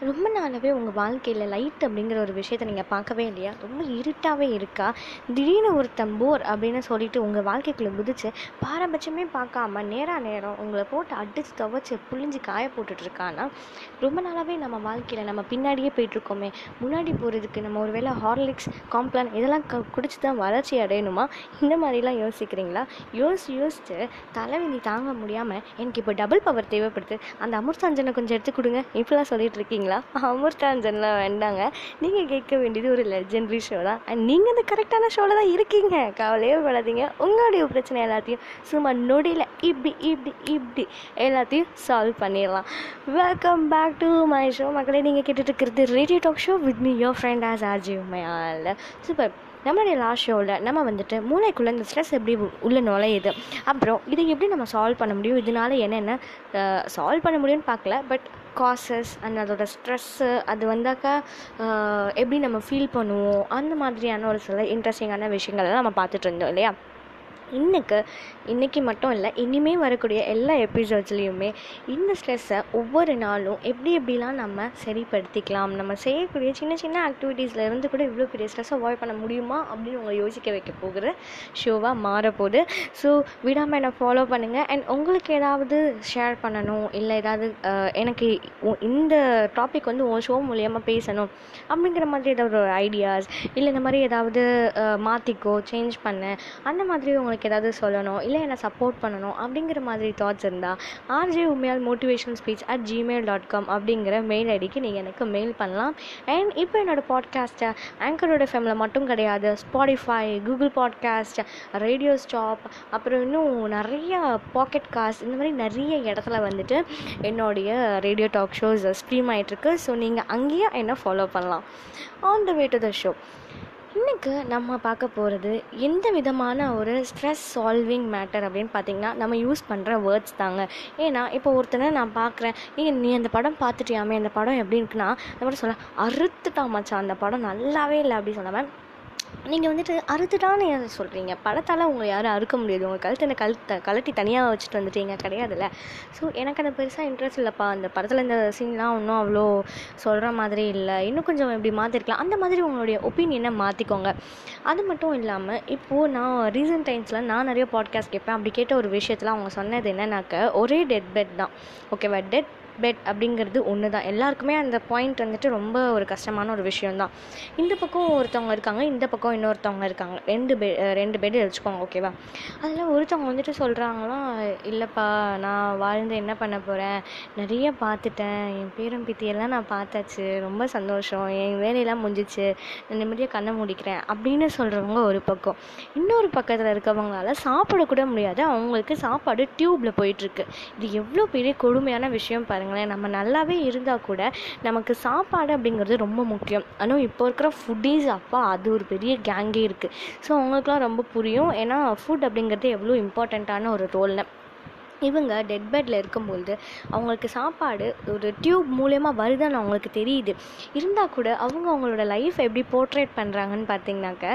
ரொம்ப நாளாகவே உங்கள் வாழ்க்கையில் லைட் அப்படிங்கிற ஒரு விஷயத்த நீங்கள் பார்க்கவே இல்லையா? ரொம்ப இருட்டாகவே இருக்கா? திடீர்னு ஒருத்தன் போர் அப்படின்னு சொல்லிட்டு உங்கள் வாழ்க்கைக்குள்ளே குதிச்சு பாரபட்சமே பார்க்காம நேராக நேரம் உங்களை போட்டு அடித்து துவச்சி புழிஞ்சு காய போட்டுட்ருக்கான்னா ரொம்ப நாளாகவே நம்ம வாழ்க்கையில் நம்ம பின்னாடியே போயிட்டுருக்கோமே. முன்னாடி போகிறதுக்கு நம்ம ஒரு வேளை ஹார்லிக்ஸ் காம்ப்ளான் இதெல்லாம் க குடிச்சு தான் வளர்ச்சி அடையணுமா? இந்த மாதிரிலாம் யோசிக்கிறீங்களா? யோசிச்சு யோசிச்சு தலைவிதி தாங்க முடியாமல் எனக்கு இப்போ டபுள் பவர் தேவைப்படுது. அந்த அமிர்தாஞ்சனை கொஞ்சம் எடுத்து கொடுங்க. இப்படிலாம் சொல்லிட்டு இருக்கீங்களா அமிர்தாஞ்சன்லாம் வேண்டாங்க. நீங்கள் கேட்க வேண்டியது ஒரு லெஜெண்டரி ஷோ தான். அண்ட் நீங்கள் அந்த கரெக்டான ஷோவில் தான் இருக்கீங்க. கவலையே படாதீங்க. உங்களுடைய பிரச்சனை எல்லாத்தையும் சும்மா நொடியில் இப்படி இப்படி இப்படி எல்லாத்தையும் சால்வ் பண்ணிடலாம். Welcome back to my show மக்களே நீங்கள் கேட்டுட்டு இருக்கிறது radio talk show with me your friend as RJ மையால் super நம்மளுடைய லாஸ்ட் ஷோவில் நம்ம வந்துட்டு மூளைக்குள்ளே இந்த ஸ்ட்ரெஸ் எப்படி உள்ளே உள்ள நுழையுது? அப்புறம் இதை எப்படி நம்ம சால்வ் பண்ண முடியும்? இதனால என்னென்ன சால்வ் பண்ண முடியும்னு பார்க்கல. பட் காசஸ் அண்ட் அதோட ஸ்ட்ரெஸ்ஸு அது வந்தாக்கா எப்படி நம்ம ஃபீல் பண்ணுவோம்? அந்த மாதிரியான ஒரு சில இன்ட்ரெஸ்டிங்கான விஷயங்கள்லாம் நம்ம பார்த்துட்டு இருந்தோம் இல்லையா? இன்னைக்கு இன்றைக்கி மட்டும் இல்லை இனிமேல் வரக்கூடிய எல்லா எபிசோட்ஸ்லேயுமே இந்த ஸ்ட்ரெஸ்ஸை ஒவ்வொரு நாளும் எப்படி எப்படிலாம் நம்ம சரிப்படுத்திக்கலாம்? நம்ம செய்யக்கூடிய சின்ன சின்ன ஆக்டிவிட்டீஸில் இருந்து கூட இவ்வளோ பெரிய ஸ்ட்ரெஸ் அவாய்ட் பண்ண முடியுமா? அப்படின்னு உங்களை யோசிக்க வைக்க போகிற ஷோவாக மாறப்போகுது. ஸோ விடாமல் என்னை ஃபாலோ பண்ணுங்கள் அண்ட் உங்களுக்கு ஏதாவது ஷேர் பண்ணணும்? இல்லை ஏதாவது எனக்கு உ- இந்த டாபிக் வந்து உன் ஷோ மூலியமாக பேசணும்? அப்படிங்கிற மாதிரி ஏதாவது ஒரு ஐடியாஸ் இல்லை இந்த மாதிரி ஏதாவது மாற்றிக்கோ சேஞ்ச் பண்ண. அந்த மாதிரி உங்களுக்கு ஏதாவது சொல்லணும் இல்லை என்னை சப்போர்ட் பண்ணணும் அப்படிங்கிற மாதிரி தாட்ஸ் இருந்தால் RJ உண்மையால் motivation speech at Gmail dot com அப்படிங்கிற மெயில் ஐடிக்கு நீங்கள் எனக்கு மெயில் பண்ணலாம். அண்ட் இப்போ என்னோடய பாட்காஸ்ட்டை ஆங்கரோட ஃபேமில் மட்டும் கிடையாது Spotify Google podcast radio stop அப்புறம் இன்னும் நிறைய பாக்கெட் காஸ்ட் இந்த மாதிரி நிறைய இடத்துல வந்துட்டு என்னுடைய ரேடியோ டாக் ஷோஸ் ஸ்ட்ரீம் ஆகிட்டுருக்கு ஸோ நீங்கள் அங்கேயே என்னை ஃபாலோ பண்ணலாம். On the way to the show இன்றைக்கு நம்ம பார்க்க போகிறது எந்த விதமான ஒரு ஸ்ட்ரெஸ் சால்விங் மேட்டர் அப்படின்னு பார்த்தீங்கன்னா நம்ம யூஸ் பண்ணுற வேர்ட்ஸ் தாங்க. ஏன்னா இப்போ ஒருத்தனை நான் பார்க்குறேன். ஏ நீ அந்த படம் பார்த்துட்டியாமே? அந்த படம் எப்படி இருக்குன்னா? படம் சொல்ல அறுத்துட்டா மச்சான் அந்த படம் நல்லாவே இல்லை அப்படி சொல்லாமல் நீங்கள் வந்துட்டு அறுத்துட்டான்னு ஏன் சொல்கிறீங்க படத்தால் உங்களை யாரும் அறுக்க முடியாது. உங்கள் கழுத்து அந்த கழுத்தை கழட்டி தனியாக வச்சுட்டு வந்துட்டீங்க. கிடையாதுல்ல. ஸோ எனக்கு அந்த பெருசாக இன்ட்ரெஸ்ட் இல்லைப்பா. அந்த படத்தில் இந்த சீன்லாம் ஒன்றும் அவ்வளோ சொல்கிற மாதிரி இல்லை. இன்னும் கொஞ்சம் இப்படி மாற்றிருக்கலாம் அந்த மாதிரி உங்களுடைய ஒப்பீனியனை மாற்றிக்கோங்க அது மட்டும் இல்லாமல் இப்போது நான் ரீசெண்ட் டைம்ஸில் நான் நிறைய பாட்காஸ்ட் கேட்பேன். அப்படி கேட்ட ஒரு விஷயத்தில் அவங்க சொன்னது என்னன்னாக்க ஒரே டெட் பெட் தான். ஓகேவா டெட் பெட் அப்படிங்கிறது ஒன்று தான் எல்லாருக்குமே அந்த பாயிண்ட் வந்துட்டு ரொம்ப ஒரு கஷ்டமான ஒரு விஷயம்தான். இந்த பக்கம் ஒருத்தவங்க இருக்காங்க இந்த பக்கம் இன்னொருத்தவங்க இருக்காங்க. ரெண்டு பெ ரெண்டு பெட் வச்சுக்கோங்க ஓகேவா அதில் ஒருத்தவங்க வந்துட்டு சொல்கிறாங்களாம் இல்லைப்பா நான் வாழ்ந்து என்ன பண்ண போகிறேன் நிறைய பார்த்துட்டேன். என் பேரம் பித்தியெல்லாம் நான் பார்த்தாச்சு. ரொம்ப சந்தோஷம். என் வேலையெல்லாம் முடிஞ்சிச்சு. நான் நிம்மதியாக கண்ணை முடிக்கிறேன். அப்படின்னு சொல்கிறவங்க ஒரு பக்கம். இன்னொரு பக்கத்தில் இருக்கவங்களால சாப்பிடக்கூட முடியாது. அவங்களுக்கு சாப்பாடு டியூப்பில் போயிட்டுருக்கு இது எவ்வளோ பெரிய கொடுமையான விஷயம் பாருங்களேன் நம்ம நல்லாவே இருந்தால் கூட நமக்கு சாப்பாடு அப்படிங்கிறது ரொம்ப முக்கியம். ஆனால் இப்போ இருக்கிற ஃபுட்டீஸ் அப்பா அது ஒரு பெரிய கேங்கே இருக்குது ஸோ அவங்களுக்குலாம் ரொம்ப புரியும். ஏன்னா ஃபுட் அப்படிங்கிறது எவ்வளோ இம்பார்ட்டண்ட்டான ஒரு ரோல்னு இவங்க டெட் பெட்டில் இருக்கும்பொழுது அவங்களுக்கு சாப்பாடு ஒரு டியூப் மூலயமா வருதுன்னு அவங்களுக்கு தெரியுது. இருந்தால் கூட அவங்க அவங்களோட லைஃப் எப்படி போர்ட்ரேட் பண்ணுறாங்கன்னு பார்த்தீங்கன்னாக்க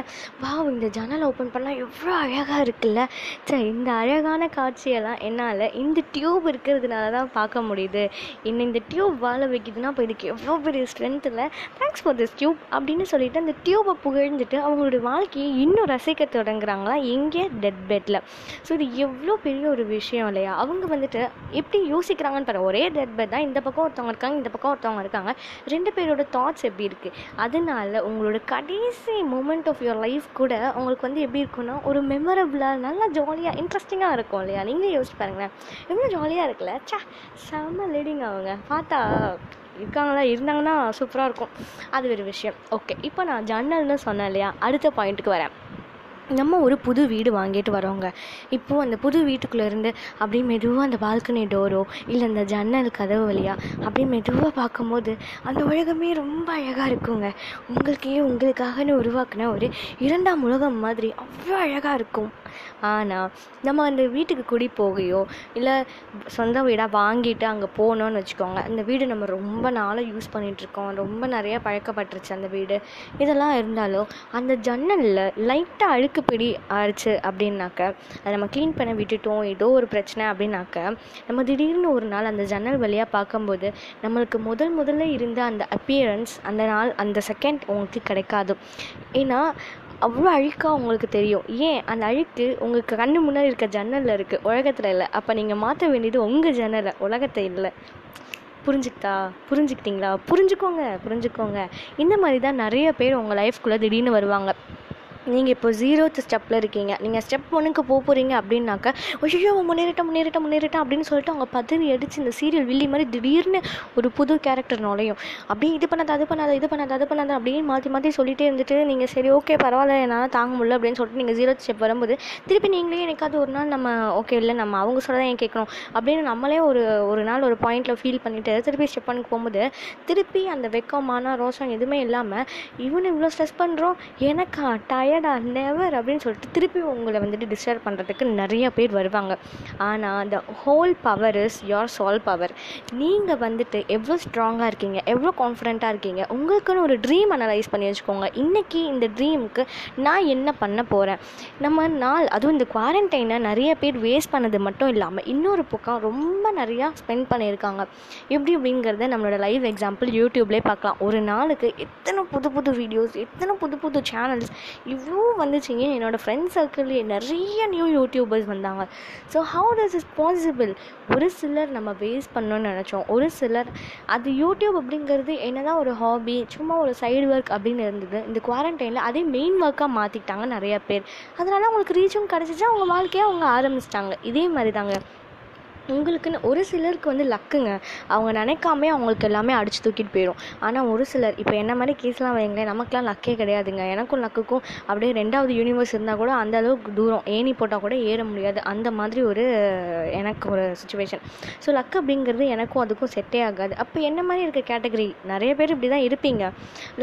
வா இந்த ஜன்னல் ஓப்பன் பண்ணால் எவ்வளோ அழகாக இருக்குல்ல. சரி இந்த அழகான காட்சியெல்லாம் என்னால் இந்த டியூப் இருக்கிறதுனால தான் பார்க்க முடியுது. என்னை இந்த டியூப் வாழ வைக்குதுன்னா இப்போ இதுக்கு எவ்வளோ பெரிய ஸ்ட்ரென்த் இல்லை தேங்க்ஸ் ஃபார் திஸ் டியூப் அப்படின்னு சொல்லிட்டு அந்த டியூப்பை புகழ்ந்துட்டு அவங்களுடைய வாழ்க்கையை இன்னும் ரசிக்க தொடங்குறாங்களா? எங்கே டெட் பெட்டில் ஸோ இது எவ்வளோ பெரிய ஒரு விஷயம் இல்லையா? அவங்க வந்துட்டு எப்படி யோசிக்கிறாங்கன்னு பாருங்க. ஒரே டெட் பெட் தான். இந்த பக்கம் ஒருத்தவங்க இருக்காங்க இந்த பக்கம் ஒருத்தவங்க இருக்காங்க. ரெண்டு பேரோட தாட்ஸ் எப்படி இருக்குது அதனால உங்களோட கடைசி மூமெண்ட் ஆஃப் யுவர் லைஃப் கூட உங்களுக்கு வந்து எப்படி இருக்கும்னா ஒரு மெமரபுளாக நல்லா ஜாலியாக இன்ட்ரெஸ்டிங்காக இருக்கும் இல்லையா? நீங்களே யோசிச்சு பாருங்களேன். எவ்வளோ ஜாலியாக இருக்குல்ல? சே செம்ம லேடிங்க அவங்க. பார்த்தா இருக்காங்களா? இருந்தாங்கன்னா சூப்பராக இருக்கும். அது ஒரு விஷயம். ஓகே இப்போ நான் ஜன்னல்னு சொன்னேன் இல்லையா? அடுத்த பாயிண்ட்டுக்கு வரேன். நம்ம ஒரு புது வீடு வாங்கிட்டு வரோங்க இப்போது அந்த புது வீட்டுக்குள்ளே இருந்து அப்படியே மெதுவாக அந்த பால்கனி டோரோ இல்லை அந்த ஜன்னல் கதவு வழியா அப்படியே மெதுவாக பார்க்கும்போது அந்த உலகமே ரொம்ப அழகாக இருக்குங்க. உங்களுக்கே உங்களுக்காகன்னு உருவாக்குன ஒரு இரண்டாம் உலகம் மாதிரி அவ்வளோ அழகாக இருக்கும். ஆனால் நம்ம அந்த வீட்டுக்கு குடி போகையோ இல்லை சொந்த வீடாக வாங்கிட்டு அங்கே போனோன்னு வச்சுக்கோங்க அந்த வீடு நம்ம ரொம்ப நாளாக யூஸ் பண்ணிகிட்ருக்கோம் ரொம்ப நிறையா பழக்கப்பட்டுருச்சு அந்த வீடு. இதெல்லாம் இருந்தாலும் அந்த ஜன்னலில் லைட்டாக அழுக்கு பிடி ஆயிடுச்சு அப்படின்னாக்க அதை நம்ம க்ளீன் பண்ண விட்டுட்டோம் ஏதோ ஒரு பிரச்சனை அப்படின்னாக்க நம்ம திடீர்னு ஒரு நாள் அந்த ஜன்னல் வழியாக பார்க்கும்போது நம்மளுக்கு முதல் முதல்ல இருந்த அந்த அப்பியரன்ஸ் அந்த நாள் அந்த செகண்ட் உங்களுக்கு கிடைக்காது. ஏன்னா அவ்வளோ அழுக்காக உங்களுக்கு தெரியும். ஏன்? அந்த அழுக்கு உங்களுக்கு கண்ணு முன்னாடி இருக்க ஜன்னலில் இருக்குது உலகத்தில் இல்லை. அப்போ நீங்கள் மாற்ற வேண்டியது உங்கள் ஜன்னலை உலகத்தை இல்லை. புரிஞ்சுக்கிட்டா? புரிஞ்சுக்கிட்டீங்களா? புரிஞ்சுக்கோங்க புரிஞ்சுக்கோங்க. இந்த மாதிரி தான் நிறைய பேர் உங்கள் லைஃப்குள்ளே திடீர்னு வருவாங்க. நீங்கள் இப்போ ஜீரோத் ஸ்டெப்பில் இருக்கீங்க. நீங்கள் ஸ்டெப் ஒன்றுக்கு போக போகிறீங்க அப்படின்னாக்க ஐயோ முன்னேறிட்ட முன்னேறிட்ட முன்னேறிட்ட அப்படின்னு சொல்லிட்டு அவங்க பதவி அடித்து இந்த சீரியல் வில்லி மாதிரி திடீர்னு ஒரு புது கேரக்டர் நுழையும். அப்படியே இது பண்ணாத அது பண்ணாத இது பண்ணாத அது பண்ணாத அப்படின்னு மாற்றி மாற்றி சொல்லிகிட்டே இருந்துட்டு நீங்கள் சரி ஓகே பரவாயில்ல என்னால் தாங்க முடியல அப்படின்னு சொல்லிட்டு நீங்கள் ஜீரோ ஸ்டெப் வரும்போது திருப்பி நீங்களே எனக்காவது ஒரு நாள் நம்ம ஓகே இல்லை நம்ம அவங்க சொல்கிறத ஏன் கேட்கணும்? அப்படின்னு நம்மளே ஒரு ஒரு நாள் ஒரு பாயிண்டில் ஃபீல் பண்ணிவிட்டு திருப்பி ஸ்டெப் பண்ணி போகும்போது திருப்பி அந்த வெக்கமான ரோஷம் எதுவுமே இல்லாமல் இவனை இவ்வளோ ஸ்ட்ரெஸ் பண்ணுறோம் எனக்கா டயர்டா நெவர் அப்படின்னு சொல்லிட்டு திருப்பி உங்களை வந்துட்டு டிஸ்டர்ப் பண்ணுறதுக்கு நிறைய பேர் வருவாங்க. ஆனால் the whole power is your soul power நீங்கள் வந்துட்டு எவ்வளோ ஸ்ட்ராங்காக இருக்கீங்க எவ்வளோ கான்ஃபிடென்ட்டாக இருக்கீங்க உங்களுக்குன்னு ஒரு ட்ரீம் அனலைஸ் பண்ணி வச்சுக்கோங்க. இன்றைக்கி இந்த ட்ரீமுக்கு நான் என்ன பண்ண போகிறேன் நம்ம நாள் அதுவும் இந்த குவாரண்டைனை நிறைய பேர் வேஸ்ட் பண்ணது மட்டும் இல்லாமல் இன்னொரு பக்கம் ரொம்ப நிறையா ஸ்பெண்ட் பண்ணியிருக்காங்க. எப்படி அப்படிங்கிறத நம்மளோட லைவ் எக்ஸாம்பிள் யூடியூப்லேயே பார்க்கலாம். ஒரு நாளுக்கு எத்தனை புது புது வீடியோஸ் எத்தனை புது புது சேனல்ஸ் இவ்வளோ வந்துச்சுங்க. என்னோடய ஃப்ரெண்ட்ஸ் சர்க்கிள்லேயே நிறைய நியூ யூடியூபர்ஸ் வந்தாங்க. So how does is possible ஒரு சிலர் நம்ம வேஸ்ட் பண்ணணும்னு நினச்சோம். ஒரு சிலர் அது யூடியூப் அப்படிங்கிறது என்னதான் ஒரு ஹாபி சும்மா ஒரு சைடு ஒர்க் அப்படின்னு இருந்தது. இந்த குவாரண்டைனில் அதே மெயின் ஒர்க்காக மாற்றிட்டாங்க நிறையா பேர். அதனால் அவங்களுக்கு ரீச்சும் கிடச்சிச்சு. அவங்க வாழ்க்கையை அவங்க ஆரம்பிச்சிட்டாங்க. இதே மாதிரி தாங்க உங்களுக்குன்னு ஒரு சிலருக்கு வந்து லக்குங்க. அவங்க நினைக்காமே அவங்களுக்கு எல்லாமே அடிச்சு தூக்கிட்டு போயிடும் ஆனால் ஒரு சிலர் இப்போ என்ன மாதிரி கேஸ்லாம் வைங்களேன் நமக்குலாம் லக்கே கிடையாதுங்க. எனக்கும் லக்குக்கும் அப்படியே ரெண்டாவது யூனிவர்ஸ் இருந்தால் கூட அந்த அளவுக்கு தூரம். ஏணி போட்டால் கூட ஏற முடியாது. அந்த மாதிரி ஒரு எனக்கு ஒரு சுச்சுவேஷன் ஸோ லக் அப்படிங்கிறது எனக்கும் அதுக்கும் செட்டே ஆகாது. அப்போ என்ன மாதிரி இருக்க கேட்டகரி நிறைய பேர் இப்படி தான் இருப்பீங்க.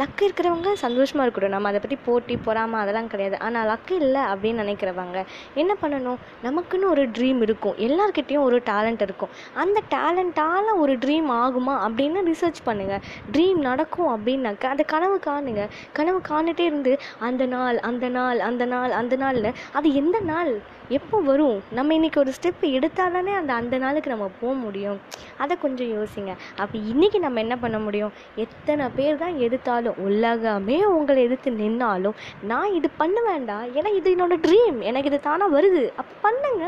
லக்கு இருக்கிறவங்க சந்தோஷமாக இருக்கட்டும். நம்ம அதை பற்றி போட்டி பொறாமல் அதெல்லாம் கிடையாது. ஆனால் லக்கு இல்லை அப்படின்னு நினைக்கிறவங்க என்ன பண்ணணும்? நமக்குன்னு ஒரு ட்ரீம் இருக்கும். எல்லாருக்கிட்டேயும் ஒரு டேலண்ட் இருக்கும். அந்த டேலண்ட்டால் ஒரு ட்ரீம் ஆகுமா அப்படின்னு ரிசர்ச் பண்ணுங்கள் ட்ரீம் நடக்கும் அப்படின்னாக்க அந்த கனவு காணுங்க. கனவு காணிட்டே இருந்து அந்த நாள் அந்த நாள் அந்த நாள் அந்த நாளில் அது எந்த நாள்? எப்போ வரும்? நம்ம இன்றைக்கி ஒரு ஸ்டெப் எடுத்தால் தானே அந்த அந்த நாளுக்கு நம்ம போக முடியும். அதை கொஞ்சம் யோசிங்க. அப்போ இன்றைக்கி நம்ம என்ன பண்ண முடியும்? எத்தனை பேர் தான் எதிர்த்தாலும் உலகமே உங்களை எதிர்த்து நின்னாலும் நான் இது பண்ண வேண்டாம். ஏன்னா இது என்னோடய ட்ரீம் எனக்கு இது தானாக வருது. அப்போ பண்ணுங்க.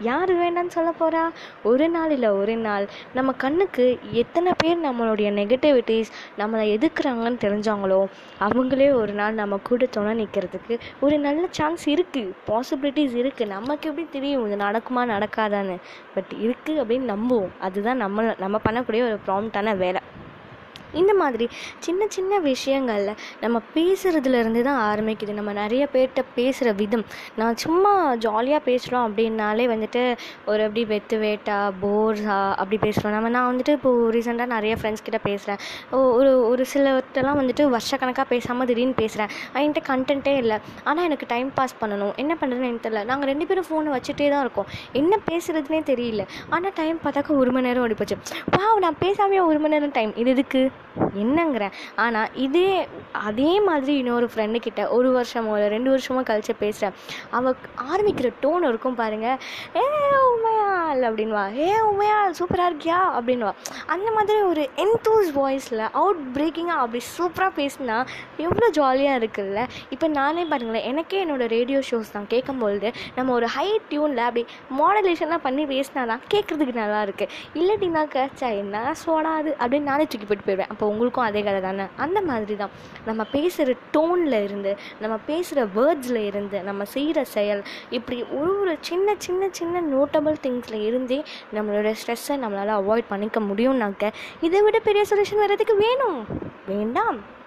யார் வேண்டாம்னு சொல்ல போகிறா ஒரு நாள் இல்லை ஒரு நாள். நம்ம கண்ணுக்கு எத்தனை பேர் நம்மளுடைய நெகட்டிவிட்டிஸ் நம்மளை எதுக்குறாங்கன்னு தெரிஞ்சாங்களோ அவங்களே ஒரு நாள் நம்ம கூட துணை நிற்கிறதுக்கு ஒரு நல்ல சான்ஸ் இருக்குது பாசிபிலிட்டிஸ் இருக்குது நமக்கு எப்படி தெரியும் இது நடக்குமா நடக்காதான்னு? பட் இருக்குது அப்படின்னு நம்புவோம். அதுதான் நம்ம நம்ம பண்ணக்கூடிய ஒரு ப்ராம்ப்டான வேலை. இந்த மாதிரி சின்ன சின்ன விஷயங்களில் நம்ம பேசுகிறதுலேருந்து தான் ஆரம்பிக்குது. நம்ம நிறைய பேர்கிட்ட பேசுகிற விதம். நான் சும்மா ஜாலியாக பேசுகிறோம் அப்படின்னாலே வந்துட்டு ஒரு அப்படி வெத்து வேட்டா போர்ஸா அப்படி பேசுகிறோம் நம்ம நான் வந்துட்டு இப்போது ரீசெண்டாக நிறைய ஃப்ரெண்ட்ஸ் கிட்ட பேசுகிறேன் ஒரு ஒரு சிலர்கிட்டலாம் வந்துட்டு வருஷக்கணக்காக பேசாமல் திடீர்னு பேசுகிறேன் என்கிட்ட கண்டென்ட்டே இல்லை. ஆனால் எனக்கு டைம் பாஸ் பண்ணணும். என்ன பண்ணுறதுன்னு எனக்கு தெரியல. நாங்கள் ரெண்டு பேரும் ஃபோனை வச்சுட்டே தான் இருக்கோம். என்ன பேசுகிறதுனே தெரியல. ஆனால் டைம் பார்த்தாக்க ஒரு மணி நேரம் ஓடி போச்சு வா நான் பேசாமே ஒரு மணி நேரம் டைம் இது இதுக்கு என்னங்கிறேன் ஆனால் இதே அதே மாதிரி இன்னொரு ஃப்ரெண்டுக்கிட்ட ஒரு வருஷமோ இல்லை ரெண்டு வருஷமோ கழிச்சு பேசுகிறேன் அவள் ஆரம்பிக்கிற டோன் இருக்கும் பாருங்கள் ஏ உமையால் அப்படின்வா ஏ உமையாள் சூப்பராக இருக்கியா? அப்படின்வா அந்த மாதிரி ஒரு என்தூஸ் வாய்ஸில் அவுட் பிரேக்கிங்காக அப்படி சூப்பராக பேசினா எவ்வளோ ஜாலியாக இருக்குல்ல? இப்போ நானே பாருங்களேன் எனக்கே என்னோடய ரேடியோ ஷோஸ் தான் கேட்கும்பொழுது நம்ம ஒரு ஹை டியூனில் அப்படி மாடலேஷன்லாம் பண்ணி பேசினா தான் கேட்குறதுக்கு நல்லா இருக்குது இல்லாட்டினாக்க சே என்ன சோடாது? அப்படின்னு நானே தூக்கி போட்டு போயிடுவேன். அப்போ உங்களுக்கும் அதே கதை தானே? அந்த மாதிரி தான். நம்ம பேசுகிற டோனில் இருந்து நம்ம பேசுகிற வேர்ட்ஸில் இருந்து நம்ம செய்கிற செயல் இப்படி ஒரு ஒரு சின்ன சின்ன சின்ன நோட்டபிள் திங்ஸில் இருந்தே நம்மளோட ஸ்ட்ரெஸ்ஸை நம்மளால் அவாய்ட் பண்ணிக்க முடியும்னாக்க இதை விட பெரிய சொல்யூஷன் வர்றதுக்கு வேணும். வேண்டாம்.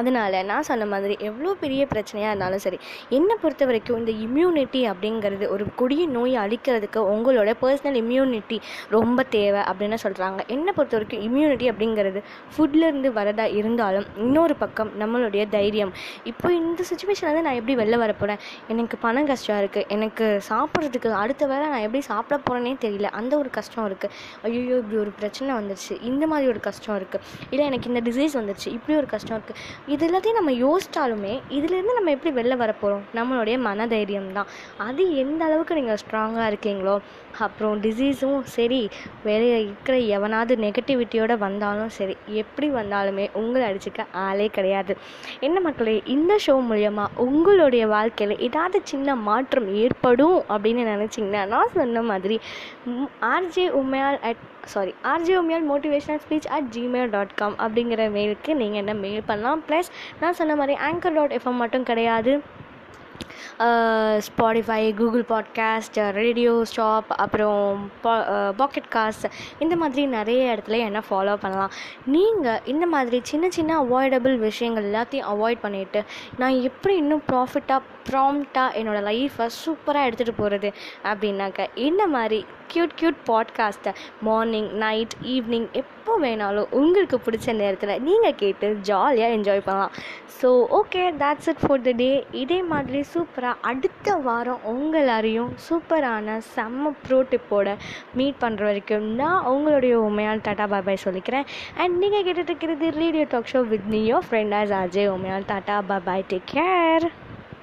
அதனால் நான் சொன்ன மாதிரி எவ்வளோ பெரிய பிரச்சனையாக இருந்தாலும் சரி என்னை பொறுத்த வரைக்கும் இந்த இம்யூனிட்டி அப்படிங்கிறது ஒரு கொடிய நோயை அழிக்கிறதுக்கு உங்களோட பர்சனல் இம்யூனிட்டி ரொம்ப தேவை அப்படின்னு சொல்கிறாங்க என்னை பொறுத்த வரைக்கும் இம்யூனிட்டி அப்படிங்கிறது ஃபுட்லேருந்து வரதா இருந்தாலும் இன்னொரு பக்கம் நம்மளுடைய தைரியம். இப்போ இந்த சுச்சுவேஷன்லேருந்து நான் எப்படி வெளில வரப்போகிறேன் எனக்கு பணம் கஷ்டம் இருக்குது எனக்கு சாப்பிட்றதுக்கு அடுத்த வேளை நான் எப்படி சாப்பிட போகிறேனே தெரியல. அந்த ஒரு கஷ்டம் இருக்குது ஐயோ இப்படி ஒரு பிரச்சனை வந்துருச்சு. இந்த மாதிரி ஒரு கஷ்டம் இருக்குது இல்லை எனக்கு இந்த டிசீஸ் வந்துருச்சு. இப்படி ஒரு கஷ்டம் இருக்குது இது எல்லாத்தையும் நம்ம யோசித்தாலுமே இதுலேருந்து நம்ம எப்படி வெளில வரப்போகிறோம் நம்மளுடைய மனதைரியம் தான். அது எந்த அளவுக்கு நீங்கள் ஸ்ட்ராங்காக இருக்கீங்களோ அப்புறம் டிசீஸும் சரி வெளியே இருக்கிற எவனாவது நெகட்டிவிட்டியோடு வந்தாலும் சரி எப்படி வந்தாலுமே உங்களை அடிச்சுக்க ஆளே கிடையாது. என்ன மக்களே இந்த ஷோ மூலயமா உங்களுடைய வாழ்க்கையில் ஏதாவது சின்ன மாற்றம் ஏற்படும் அப்படின்னு நினச்சிங்கன்னா நான் சொன்ன மாதிரி RJ Umaiyal at sorry ஆர்ஜிஓமியல் motivational speech at Gmail dot com அப்படிங்கிற மெயிலுக்கு நீங்கள் என்ன மெயில் பண்ணலாம். ப்ளஸ் நான் சொன்ன மாதிரி ஆங்கர் டாட் எஃப்எம் மட்டும் கிடையாது. Spotify Google podcast radio stop அப்புறம் பாக்கெட் காஸ்ட் இந்த மாதிரி நிறைய இடத்துல என்ன ஃபாலோ பண்ணலாம். நீங்கள் இந்த மாதிரி சின்ன சின்ன அவாய்டபிள் விஷயங்கள் எல்லாத்தையும் அவாய்ட் பண்ணிவிட்டு நான் எப்படி இன்னும் ப்ராஃபிட்டாக ப்ராம்ப்டாக என்னோடய லைஃப்பை சூப்பராக எடுத்துகிட்டு போகிறது அப்படின்னாக்க இந்த மாதிரி க்யூட் க்யூட் பாட்காஸ்ட்டை மார்னிங் நைட் ஈவினிங் எப்போ வேணாலும் உங்களுக்கு பிடிச்ச நேரத்தில் நீங்கள் கேட்டு ஜாலியாக என்ஜாய் பண்ணலாம். So okay that's it for the day இதே மாதிரி சூப்பராக அடுத்த வாரம் உங்களாரையும் சூப்பரான செம்ம ப்ரோ டிப்போட மீட் பண்ணுற வரைக்கும் நான் உங்களுடைய உமையால் டாட்டா பாய் பாய் சொல்லிக்கிறேன். அண்ட் நீங்கள் கேட்டுட்டு இருக்கிறது radio talk show with neo your friend as RJ Umaiyal tata bye bye take care